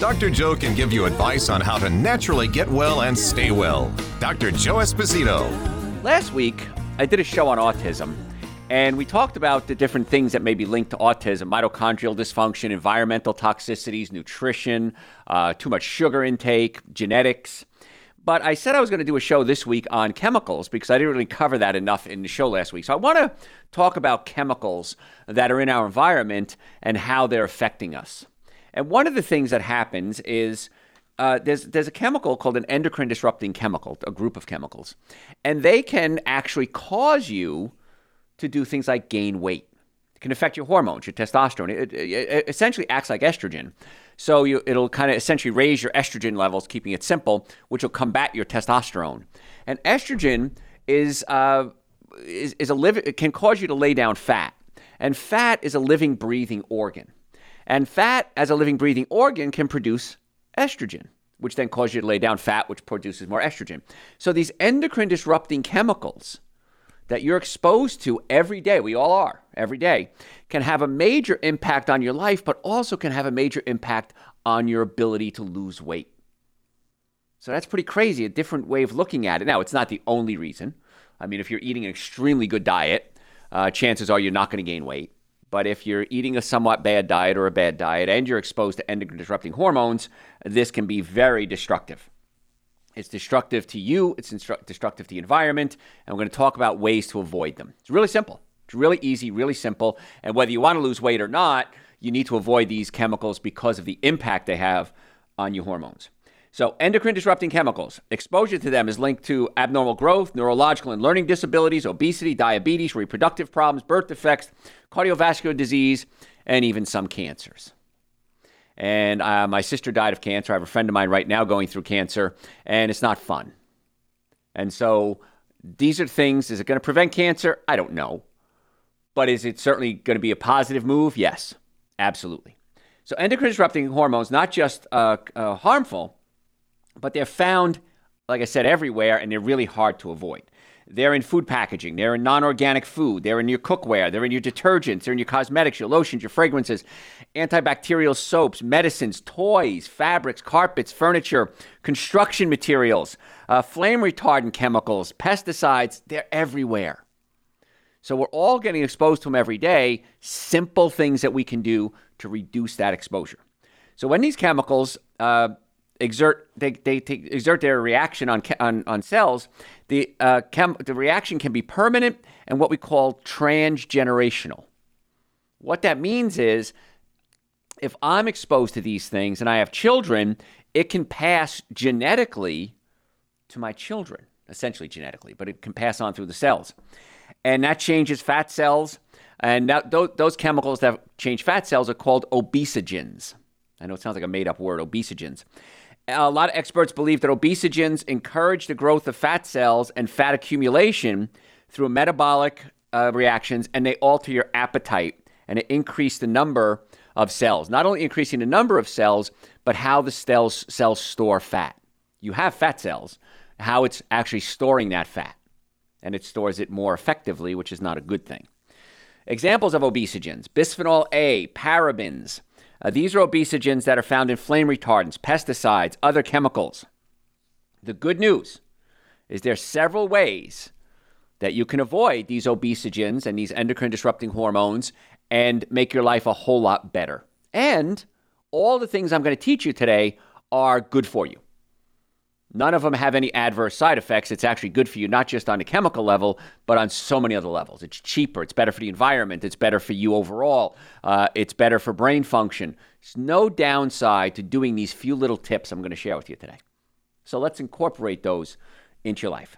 Dr. Joe can give you advice on how to naturally get well and stay well. Dr. Joe Esposito. Last week, I did a show on autism, and we talked about the different things that may be linked to autism mitochondrial dysfunction, environmental toxicities, nutrition, uh, too much sugar intake, genetics. But I said I was going to do a show this week on chemicals because I didn't really cover that enough in the show last week. So I want to talk about chemicals that are in our environment and how they're affecting us. And one of the things that happens is uh, there's there's a chemical called an endocrine disrupting chemical, a group of chemicals, and they can actually cause you to do things like gain weight. It can affect your hormones, your testosterone. It, it, it essentially acts like estrogen. So you, it'll kind of essentially raise your estrogen levels, keeping it simple, which will combat your testosterone. And estrogen is uh, is, is a live, can cause you to lay down fat, and fat is a living, breathing organ. And fat, as a living, breathing organ, can produce estrogen, which then causes you to lay down fat, which produces more estrogen. So these endocrine disrupting chemicals that you're exposed to every day, we all are every day, can have a major impact on your life, but also can have a major impact on your ability to lose weight. So that's pretty crazy, a different way of looking at it. Now, it's not the only reason. I mean, if you're eating an extremely good diet, uh, chances are you're not going to gain weight. But if you're eating a somewhat bad diet or a bad diet and you're exposed to endocrine disrupting hormones, this can be very destructive. It's destructive to you, it's instru- destructive to the environment, and we're going to talk about ways to avoid them. It's really simple. It's really easy, really simple. And whether you want to lose weight or not, you need to avoid these chemicals because of the impact they have on your hormones. So, endocrine disrupting chemicals, exposure to them is linked to abnormal growth, neurological and learning disabilities, obesity, diabetes, reproductive problems, birth defects, cardiovascular disease, and even some cancers. And uh, my sister died of cancer. I have a friend of mine right now going through cancer, and it's not fun. And so, these are things. Is it going to prevent cancer? I don't know. But is it certainly going to be a positive move? Yes, absolutely. So, endocrine disrupting hormones, not just uh, uh, harmful, but they're found, like I said, everywhere, and they're really hard to avoid. They're in food packaging, they're in non organic food, they're in your cookware, they're in your detergents, they're in your cosmetics, your lotions, your fragrances, antibacterial soaps, medicines, toys, fabrics, carpets, furniture, construction materials, uh, flame retardant chemicals, pesticides, they're everywhere. So we're all getting exposed to them every day. Simple things that we can do to reduce that exposure. So when these chemicals uh, exert they, they take, exert their reaction on, on, on cells, the, uh, chem, the reaction can be permanent and what we call transgenerational. What that means is if I'm exposed to these things and I have children, it can pass genetically to my children, essentially genetically, but it can pass on through the cells. And that changes fat cells. And that, those, those chemicals that change fat cells are called obesogens. I know it sounds like a made up word, obesogens. A lot of experts believe that obesogens encourage the growth of fat cells and fat accumulation through metabolic uh, reactions, and they alter your appetite and it increase the number of cells. Not only increasing the number of cells, but how the cells, cells store fat. You have fat cells, how it's actually storing that fat, and it stores it more effectively, which is not a good thing. Examples of obesogens bisphenol A, parabens, uh, these are obesogens that are found in flame retardants, pesticides, other chemicals. The good news is there are several ways that you can avoid these obesogens and these endocrine disrupting hormones and make your life a whole lot better. And all the things I'm going to teach you today are good for you. None of them have any adverse side effects. It's actually good for you, not just on a chemical level, but on so many other levels. It's cheaper. It's better for the environment. It's better for you overall. Uh, it's better for brain function. There's no downside to doing these few little tips I'm going to share with you today. So let's incorporate those into your life.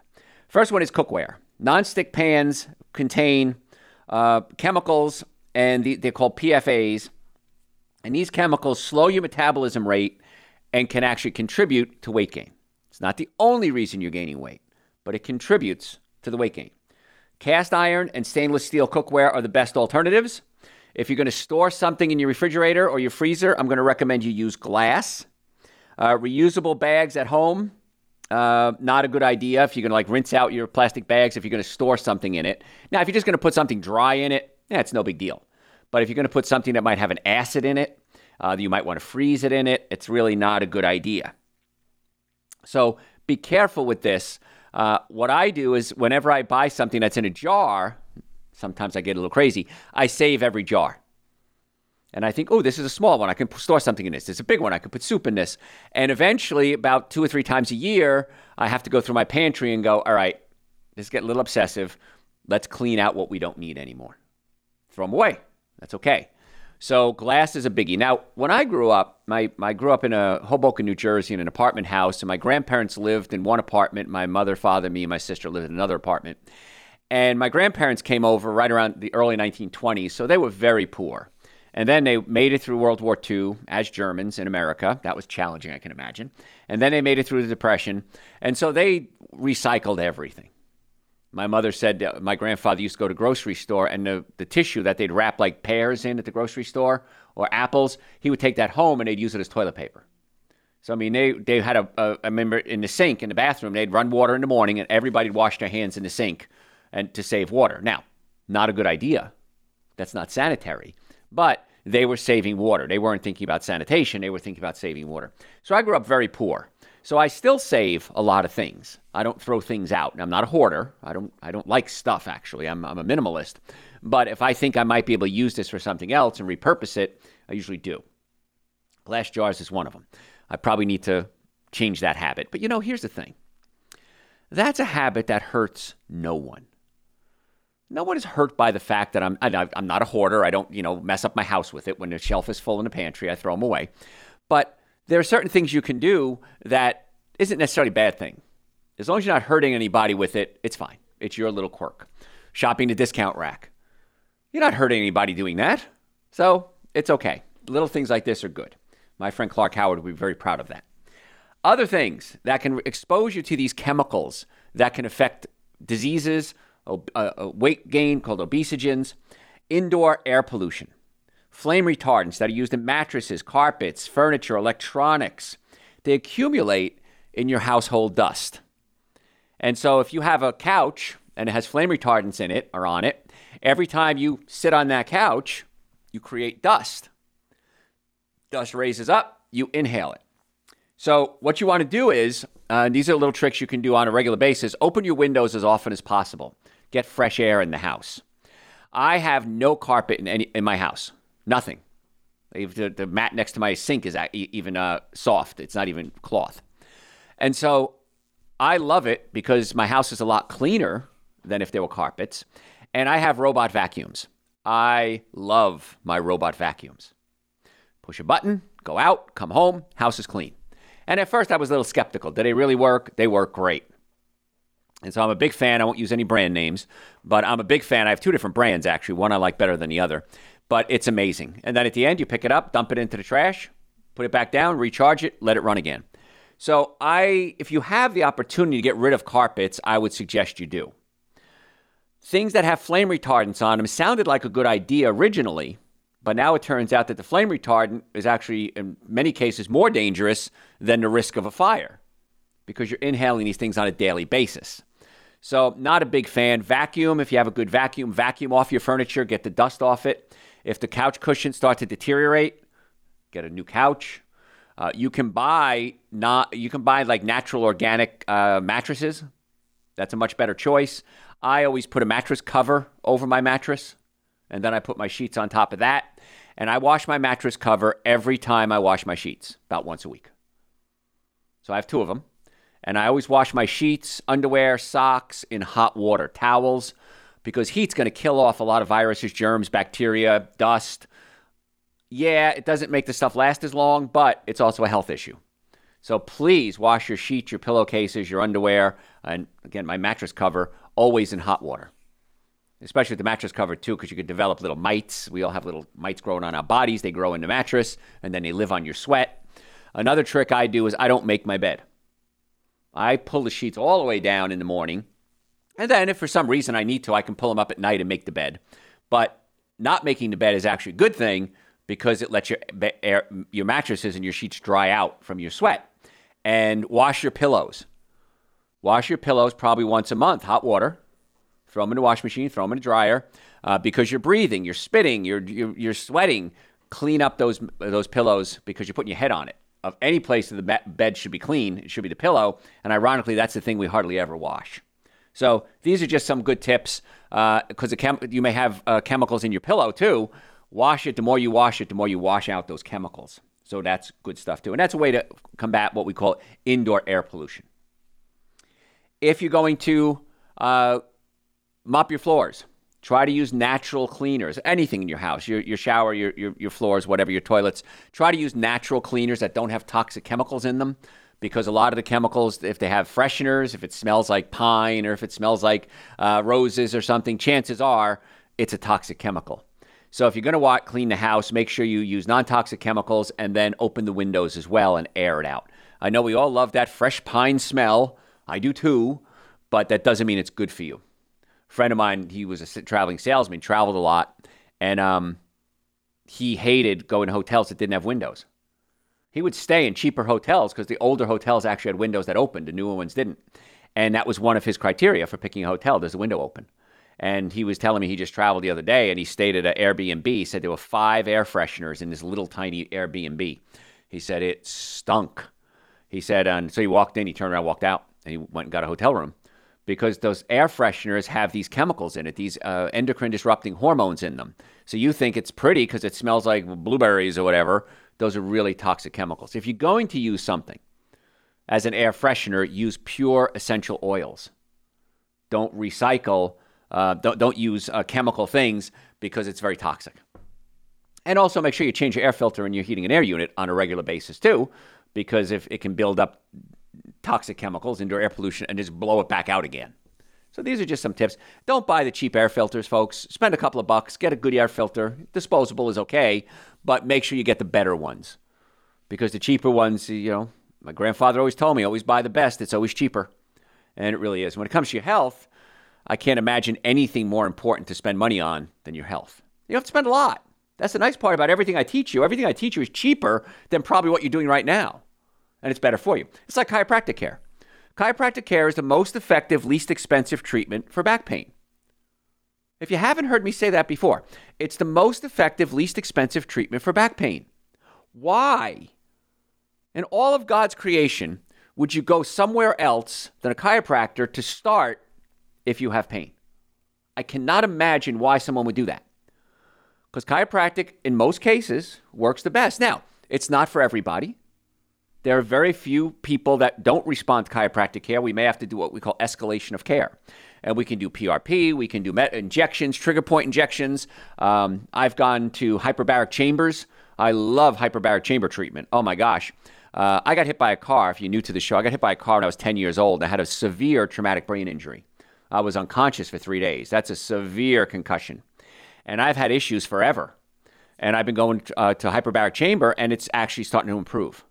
First one is cookware. Non-stick pans contain uh, chemicals, and the, they're called PFAs. And these chemicals slow your metabolism rate and can actually contribute to weight gain. It's not the only reason you're gaining weight, but it contributes to the weight gain. Cast iron and stainless steel cookware are the best alternatives. If you're going to store something in your refrigerator or your freezer, I'm going to recommend you use glass. Uh, reusable bags at home, uh, not a good idea if you're going to like rinse out your plastic bags if you're going to store something in it. Now, if you're just going to put something dry in it, yeah, no big deal. But if you're going to put something that might have an acid in it, uh, you might want to freeze it in it, it's really not a good idea. So be careful with this. Uh, what I do is whenever I buy something that's in a jar, sometimes I get a little crazy, I save every jar. And I think, oh, this is a small one. I can store something in this. It's a big one. I could put soup in this. And eventually, about two or three times a year, I have to go through my pantry and go, all right, is getting a little obsessive. Let's clean out what we don't need anymore. Throw them away. That's okay. So glass is a biggie. Now, when I grew up, my, I grew up in a Hoboken, New Jersey, in an apartment house, and my grandparents lived in one apartment. My mother, father, me, and my sister lived in another apartment. And my grandparents came over right around the early 1920s, so they were very poor. And then they made it through World War II as Germans in America. That was challenging, I can imagine. And then they made it through the Depression. And so they recycled everything. My mother said uh, my grandfather used to go to grocery store and the, the tissue that they'd wrap like pears in at the grocery store or apples, he would take that home and they'd use it as toilet paper. So I mean, they they had a, remember in the sink in the bathroom they'd run water in the morning and everybody'd wash their hands in the sink and to save water. Now, not a good idea. That's not sanitary but they were saving water. They weren't thinking about sanitation, they were thinking about saving water. So I grew up very poor. So I still save a lot of things. I don't throw things out. I'm not a hoarder. I don't I don't like stuff actually. I'm I'm a minimalist. But if I think I might be able to use this for something else and repurpose it, I usually do. Glass jars is one of them. I probably need to change that habit. But you know, here's the thing. That's a habit that hurts no one no one is hurt by the fact that I'm I'm not a hoarder. I don't you know mess up my house with it. When the shelf is full in the pantry, I throw them away. But there are certain things you can do that isn't necessarily a bad thing. As long as you're not hurting anybody with it, it's fine. It's your little quirk. Shopping the discount rack. You're not hurting anybody doing that. So it's okay. Little things like this are good. My friend Clark Howard would be very proud of that. Other things that can expose you to these chemicals that can affect diseases, a uh, uh, weight gain called obesogens, indoor air pollution, flame retardants that are used in mattresses, carpets, furniture, electronics. They accumulate in your household dust. And so if you have a couch and it has flame retardants in it or on it, every time you sit on that couch, you create dust. Dust raises up, you inhale it. So, what you want to do is, uh, these are little tricks you can do on a regular basis. Open your windows as often as possible get fresh air in the house. I have no carpet in any in my house. Nothing. The, the mat next to my sink is even uh, soft. It's not even cloth. And so I love it because my house is a lot cleaner than if there were carpets. And I have robot vacuums. I love my robot vacuums. Push a button, go out, come home, house is clean. And at first I was a little skeptical. Did they really work? They work great. And so I'm a big fan. I won't use any brand names, but I'm a big fan. I have two different brands, actually. One I like better than the other, but it's amazing. And then at the end, you pick it up, dump it into the trash, put it back down, recharge it, let it run again. So I, if you have the opportunity to get rid of carpets, I would suggest you do. Things that have flame retardants on them sounded like a good idea originally, but now it turns out that the flame retardant is actually, in many cases, more dangerous than the risk of a fire because you're inhaling these things on a daily basis. So, not a big fan. Vacuum, if you have a good vacuum, vacuum off your furniture, get the dust off it. If the couch cushions start to deteriorate, get a new couch. Uh, you can buy not you can buy like natural organic uh, mattresses. That's a much better choice. I always put a mattress cover over my mattress, and then I put my sheets on top of that. And I wash my mattress cover every time I wash my sheets, about once a week. So I have two of them. And I always wash my sheets, underwear, socks in hot water, towels, because heat's going to kill off a lot of viruses, germs, bacteria, dust. Yeah, it doesn't make the stuff last as long, but it's also a health issue. So please wash your sheets, your pillowcases, your underwear, and again, my mattress cover always in hot water. Especially the mattress cover, too, because you could develop little mites. We all have little mites growing on our bodies. They grow in the mattress, and then they live on your sweat. Another trick I do is I don't make my bed. I pull the sheets all the way down in the morning. And then, if for some reason I need to, I can pull them up at night and make the bed. But not making the bed is actually a good thing because it lets your, air, your mattresses and your sheets dry out from your sweat. And wash your pillows. Wash your pillows probably once a month, hot water. Throw them in the wash machine, throw them in the dryer uh, because you're breathing, you're spitting, you're, you're, you're sweating. Clean up those, those pillows because you're putting your head on it of any place that the bed should be clean, it should be the pillow. And ironically, that's the thing we hardly ever wash. So these are just some good tips because uh, chem- you may have uh, chemicals in your pillow too. Wash it. The more you wash it, the more you wash out those chemicals. So that's good stuff too. And that's a way to combat what we call indoor air pollution. If you're going to uh, mop your floors, Try to use natural cleaners, anything in your house, your, your shower, your, your, your floors, whatever, your toilets. Try to use natural cleaners that don't have toxic chemicals in them because a lot of the chemicals, if they have fresheners, if it smells like pine or if it smells like uh, roses or something, chances are it's a toxic chemical. So if you're going to clean the house, make sure you use non toxic chemicals and then open the windows as well and air it out. I know we all love that fresh pine smell. I do too, but that doesn't mean it's good for you A friend of mine, he was a traveling salesman, traveled a lot, and um, he hated going to hotels that didn't have windows. He would stay in cheaper hotels because the older hotels actually had windows that opened, the newer ones didn't. And that was one of his criteria for picking a hotel. Does the window open? And he was telling me he just traveled the other day and he stayed at an Airbnb. He said there were five air fresheners in this little tiny Airbnb. He said it stunk. He said, and so he walked in, he turned around, walked out, and he went and got a hotel room because those air fresheners have these chemicals in it, these uh, endocrine disrupting hormones in them. So you think it's pretty because it smells like blueberries or whatever. Those are really toxic chemicals. If you're going to use something as an air freshener, use pure essential oils. Don't recycle, uh, don't, don't use uh, chemical things because it's very toxic. And also make sure you change your air filter in your heating and air unit on a regular basis too, because if it can build up toxic chemicals, indoor air pollution, and just blow it back out again. So these are just some tips. Don't buy the cheap air filters, folks. Spend a couple of bucks, get a good air filter. Disposable is okay, but make sure you get the better ones. Because the cheaper ones, you know, my grandfather always told me, always buy the best. It's always cheaper. And it really is. When it comes to your health, I can't imagine anything more important to spend money on than your health. You have to spend a lot. That's the nice part about everything I teach you. Everything I teach you is cheaper than probably what you're doing right now and it's better for you. It's like chiropractic care. Chiropractic care is the most effective, least expensive treatment for back pain. If you haven't heard me say that before, it's the most effective, least expensive treatment for back pain. Why? In all of God's creation, would you go somewhere else than a chiropractor to start if you have pain? I cannot imagine why someone would do that. Because chiropractic, in most cases, works the best. Now, it's not for everybody. There are very few people that don't respond to chiropractic care. We may have to do what we call escalation of care. And we can do PRP, we can do met- injections, trigger point injections. Um, I've gone to hyperbaric chambers. I love hyperbaric chamber treatment. Oh my gosh. Uh, I got hit by a car. If you're new to the show, I got hit by a car when I was 10 years old. I had a severe traumatic brain injury. I was unconscious for three days. That's a severe concussion. And I've had issues forever. And I've been going uh, to hyperbaric chamber, and it's actually starting to improve.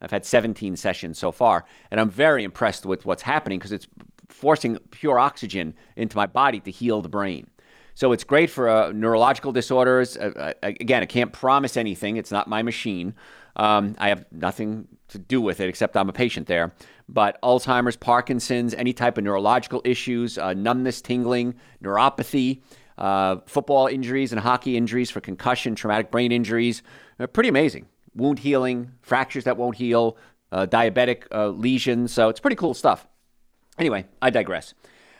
I've had 17 sessions so far, and I'm very impressed with what's happening because it's forcing pure oxygen into my body to heal the brain. So it's great for uh, neurological disorders. Uh, uh, again, I can't promise anything. It's not my machine. Um, I have nothing to do with it except I'm a patient there. But Alzheimer's, Parkinson's, any type of neurological issues, uh, numbness, tingling, neuropathy, uh, football injuries and hockey injuries for concussion, traumatic brain injuries, pretty amazing wound healing, fractures that won't heal, uh, diabetic lesions. So it's pretty cool stuff. Anyway, I digress.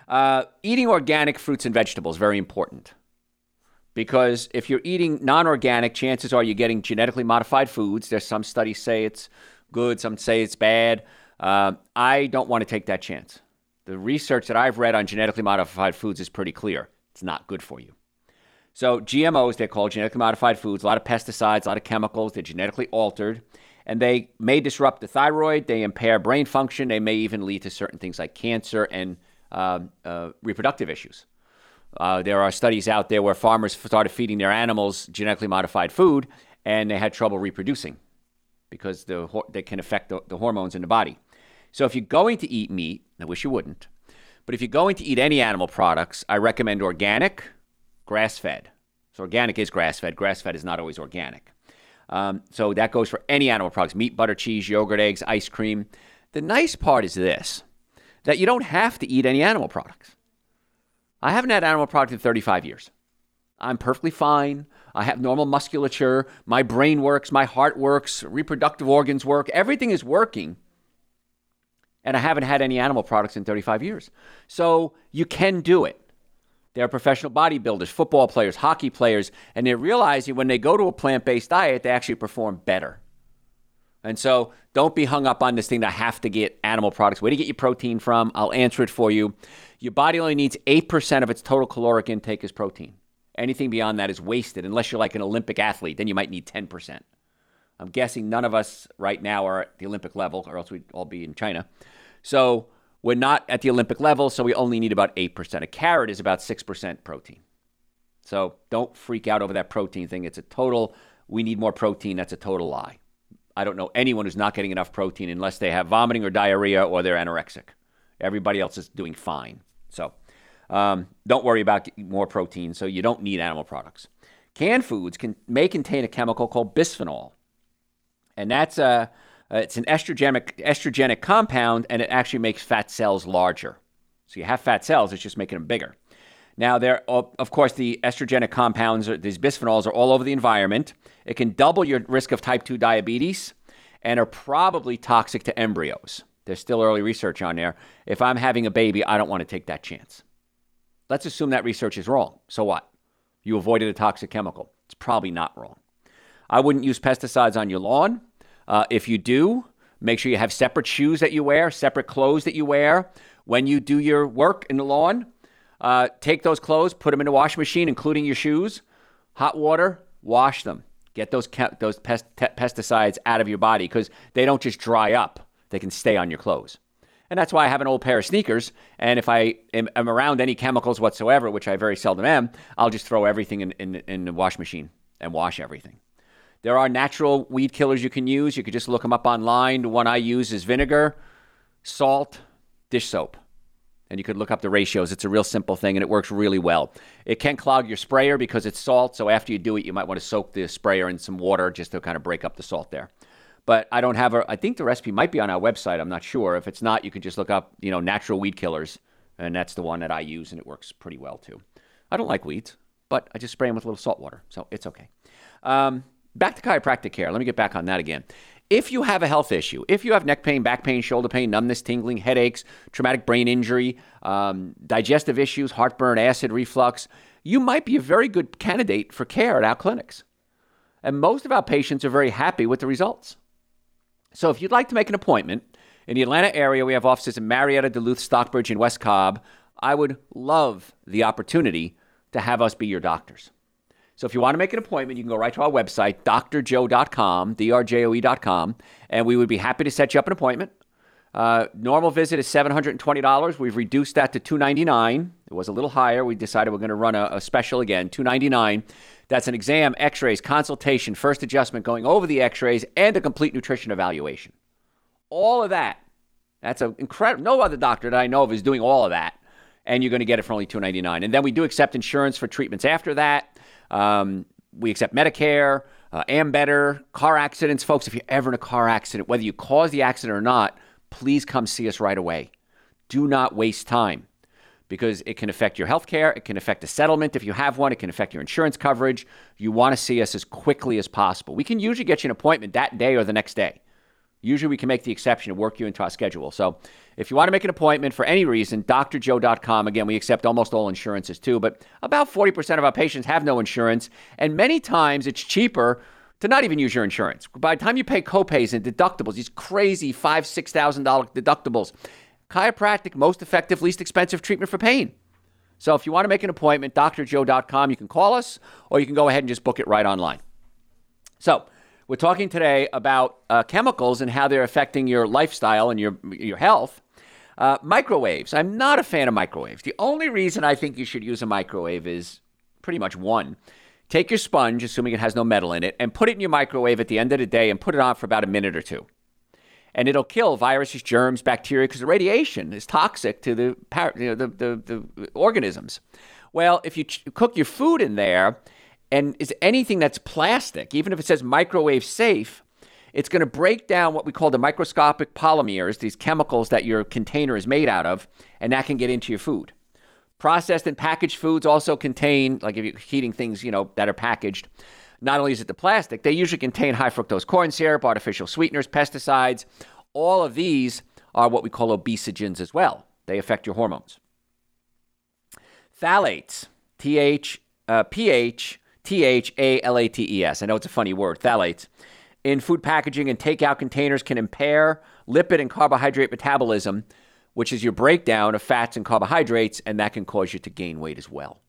Uh, eating organic fruits and vegetables very important because if you're eating non-organic, chances are you're getting genetically modified foods. There's some studies say it's good, some say it's bad. Uh, I don't want to take that chance. The research that I've read on genetically modified foods is pretty clear. It's not good for you. So GMOs, they're called genetically modified foods, a lot of pesticides, a lot of chemicals, they're genetically altered, and they may disrupt the thyroid, they impair brain function, they may even lead to certain things like cancer and uh, uh, reproductive issues. Uh, there are studies out there where farmers started feeding their animals genetically modified food, and they had trouble reproducing because the, they can affect the, the hormones in the body. So if you're going to eat meat, I wish you wouldn't, but if you're going to eat any animal products, I recommend organic, grass fed. So organic is grass fed, grass fed is not always organic. Um, so that goes for any animal products meat, butter, cheese, yogurt, eggs, ice cream. The nice part is this that you don't have to eat any animal products. I haven't had animal product in 35 years. I'm perfectly fine. I have normal musculature. My brain works. My heart works. Reproductive organs work. Everything is working. And I haven't had any animal products in 35 years. So you can do it. They're professional bodybuilders, football players, hockey players, and they're realizing when they go to a plant based diet, they actually perform better. And so don't be hung up on this thing that I have to get animal products. Where do you get your protein from? I'll answer it for you. Your body only needs 8% of its total caloric intake as protein. Anything beyond that is wasted unless you're like an Olympic athlete, then you might need 10%. I'm guessing none of us right now are at the Olympic level, or else we'd all be in China. So we're not at the Olympic level, so we only need about 8%. A carrot is about 6% protein. So don't freak out over that protein thing. It's a total, we need more protein. That's a total lie. I don't know anyone who's not getting enough protein unless they have vomiting or diarrhea or they're anorexic. Everybody else is doing fine. So um, don't worry about more protein. So you don't need animal products. Canned foods can may contain a chemical called bisphenol, and that's a uh, Uh, it's an estrogenic estrogenic compound, and it actually makes fat cells larger. So you have fat cells; it's just making them bigger. Now, there, of course, the estrogenic compounds, these bisphenols, are all over the environment. It can double your risk of type 2 diabetes and are probably toxic to embryos. There's still early research on there. If I'm having a baby, I don't want to take that chance. Let's assume that research is wrong. So what? You avoided a toxic chemical. It's probably not wrong. I wouldn't use pesticides on your lawn. Uh, if you do, make sure you have separate shoes that you wear, separate clothes that you wear. When you do your work in the lawn, uh, take those clothes, put them in the washing machine, including your shoes, hot water, wash them. Get those those pest, pesticides out of your body because they don't just dry up; they can stay on your clothes. And that's why I have an old pair of sneakers. And if I am, am around any chemicals whatsoever, which I very seldom am, I'll just throw everything in, in, in the wash machine and wash everything. There are natural weed killers you can use. You could just look them up online. The one I use is vinegar, salt, dish soap and you could look up the ratios. It's a real simple thing and it works really well. It can clog your sprayer because it's salt, so after you do it, you might want to soak the sprayer in some water just to kind of break up the salt there. But I don't have a I think the recipe might be on our website. I'm not sure. If it's not, you can just look up, you know, natural weed killers and that's the one that I use and it works pretty well too. I don't like weeds, but I just spray them with a little salt water, so it's okay. Um, back to chiropractic care. Let me get back on that again. If you have a health issue, if you have neck pain, back pain, shoulder pain, numbness, tingling, headaches, traumatic brain injury, um, digestive issues, heartburn, acid reflux, you might be a very good candidate for care at our clinics. And most of our patients are very happy with the results. So if you'd like to make an appointment, in the Atlanta area, we have offices in Marietta, Duluth, Stockbridge, and West Cobb. I would love the opportunity to have us be your doctors. So if you want to make an appointment, you can go right to our website, drjoe.com, drjoe.com, and we would be happy to set you up an appointment. Uh, normal visit is $720. We've reduced that to 299. It was a little higher. We decided we're going to run a, a special again, 299. That's an exam, x-rays, consultation, first adjustment, going over the x-rays, and a complete nutrition evaluation. All of that. That's an incredible. No other doctor that I know of is doing all of that, and you're going to get it for only 299. And then we do accept insurance for treatments after that. Um, we accept Medicare, uh, Ambetter, car accidents. Folks, if you're ever in a car accident, whether you cause the accident or not, please come see us right away. Do not waste time because it can affect your health care. It can affect a settlement if you have one. It can affect your insurance coverage. You want to see us as quickly as possible. We can usually get you an appointment that day or the next day. Usually we can make the exception and work you into our schedule. So if you want to make an appointment for any reason, drjoe.com. Again, we accept almost all insurances too, but about 40% of our patients have no insurance. And many times it's cheaper to not even use your insurance. By the time you pay copays and deductibles, these crazy five, six thousand dollar deductibles, chiropractic, most effective, least expensive treatment for pain. So if you want to make an appointment, drjoe.com, you can call us or you can go ahead and just book it right online. So we're talking today about uh, chemicals and how they're affecting your lifestyle and your, your health. Uh, microwaves. I'm not a fan of microwaves. The only reason I think you should use a microwave is pretty much one. Take your sponge, assuming it has no metal in it, and put it in your microwave at the end of the day and put it on for about a minute or two. and it'll kill viruses, germs, bacteria because the radiation is toxic to the, you know, the, the, the organisms. Well, if you ch- cook your food in there, and is anything that's plastic, even if it says microwave safe, it's going to break down what we call the microscopic polymers, these chemicals that your container is made out of, and that can get into your food. Processed and packaged foods also contain, like if you're heating things, you know, that are packaged, not only is it the plastic, they usually contain high fructose corn syrup, artificial sweeteners, pesticides. All of these are what we call obesogens as well. They affect your hormones. Phthalates, T H uh, P H T H A L A T E S. I know it's a funny word, phthalates. In food packaging and takeout containers can impair lipid and carbohydrate metabolism, which is your breakdown of fats and carbohydrates, and that can cause you to gain weight as well.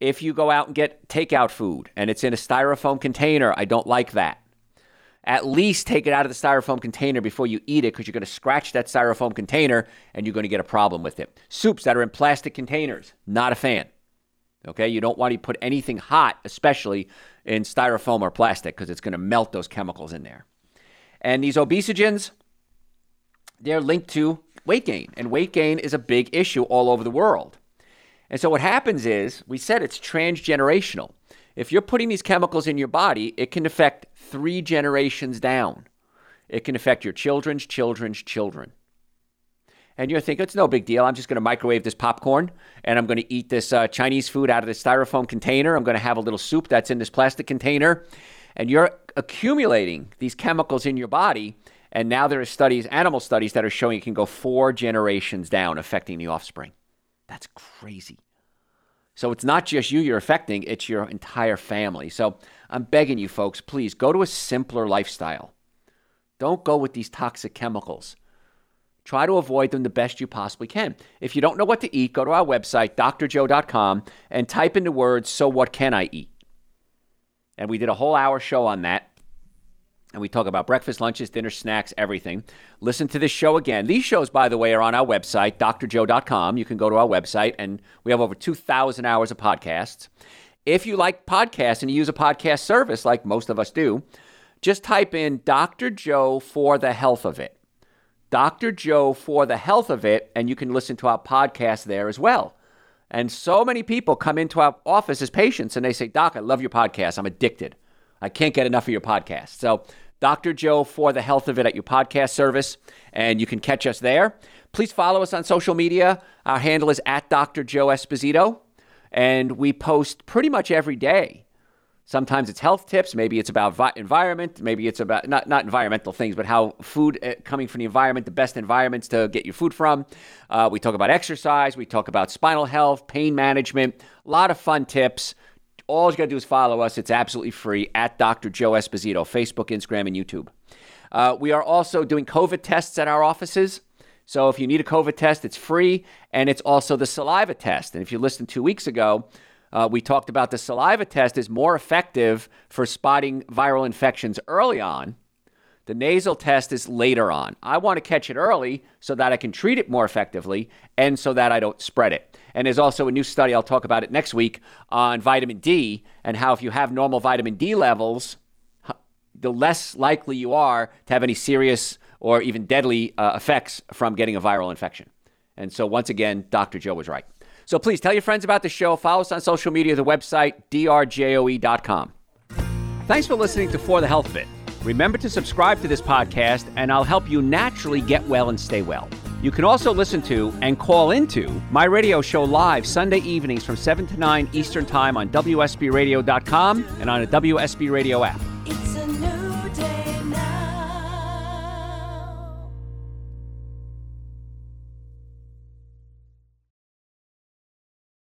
If you go out and get takeout food and it's in a styrofoam container, I don't like that. At least take it out of the styrofoam container before you eat it because you're going to scratch that styrofoam container and you're going to get a problem with it. Soups that are in plastic containers, not a fan. Okay, you don't want to put anything hot, especially in styrofoam or plastic, because it's going to melt those chemicals in there. And these obesogens, they're linked to weight gain, and weight gain is a big issue all over the world. And so what happens is, we said it's transgenerational. If you're putting these chemicals in your body, it can affect three generations down. It can affect your children's children's children. And you're thinking, it's no big deal. I'm just going to microwave this popcorn and I'm going to eat this uh, Chinese food out of this styrofoam container. I'm going to have a little soup that's in this plastic container. And you're accumulating these chemicals in your body. And now there are studies, animal studies, that are showing it can go four generations down, affecting the offspring. That's crazy. So it's not just you you're affecting, it's your entire family. So I'm begging you folks, please go to a simpler lifestyle. Don't go with these toxic chemicals. Try to avoid them the best you possibly can. If you don't know what to eat, go to our website, drjoe.com, and type in the words, So what can I eat? And we did a whole hour show on that. And we talk about breakfast, lunches, dinners, snacks, everything. Listen to this show again. These shows, by the way, are on our website, drjoe.com. You can go to our website, and we have over 2,000 hours of podcasts. If you like podcasts and you use a podcast service like most of us do, just type in Dr. Joe for the health of it. Dr. Joe for the health of it, and you can listen to our podcast there as well. And so many people come into our office as patients and they say, Doc, I love your podcast. I'm addicted. I can't get enough of your podcast. So, Dr. Joe for the health of it at your podcast service, and you can catch us there. Please follow us on social media. Our handle is at Dr. Joe Esposito, and we post pretty much every day Sometimes it's health tips. Maybe it's about vi- environment. Maybe it's about not, not environmental things, but how food uh, coming from the environment, the best environments to get your food from. Uh, we talk about exercise. We talk about spinal health, pain management. A lot of fun tips. All you got to do is follow us. It's absolutely free at Dr. Joe Esposito, Facebook, Instagram, and YouTube. Uh, we are also doing COVID tests at our offices. So if you need a COVID test, it's free, and it's also the saliva test. And if you listened two weeks ago, uh, we talked about the saliva test is more effective for spotting viral infections early on. The nasal test is later on. I want to catch it early so that I can treat it more effectively and so that I don't spread it. And there's also a new study, I'll talk about it next week, on vitamin D and how if you have normal vitamin D levels, the less likely you are to have any serious or even deadly uh, effects from getting a viral infection. And so, once again, Dr. Joe was right. So please tell your friends about the show. Follow us on social media, the website, drjoe.com. Thanks for listening to For the Health of It. Remember to subscribe to this podcast, and I'll help you naturally get well and stay well. You can also listen to and call into my radio show live Sunday evenings from 7 to 9 Eastern Time on WSBRadio.com and on a WSB Radio app.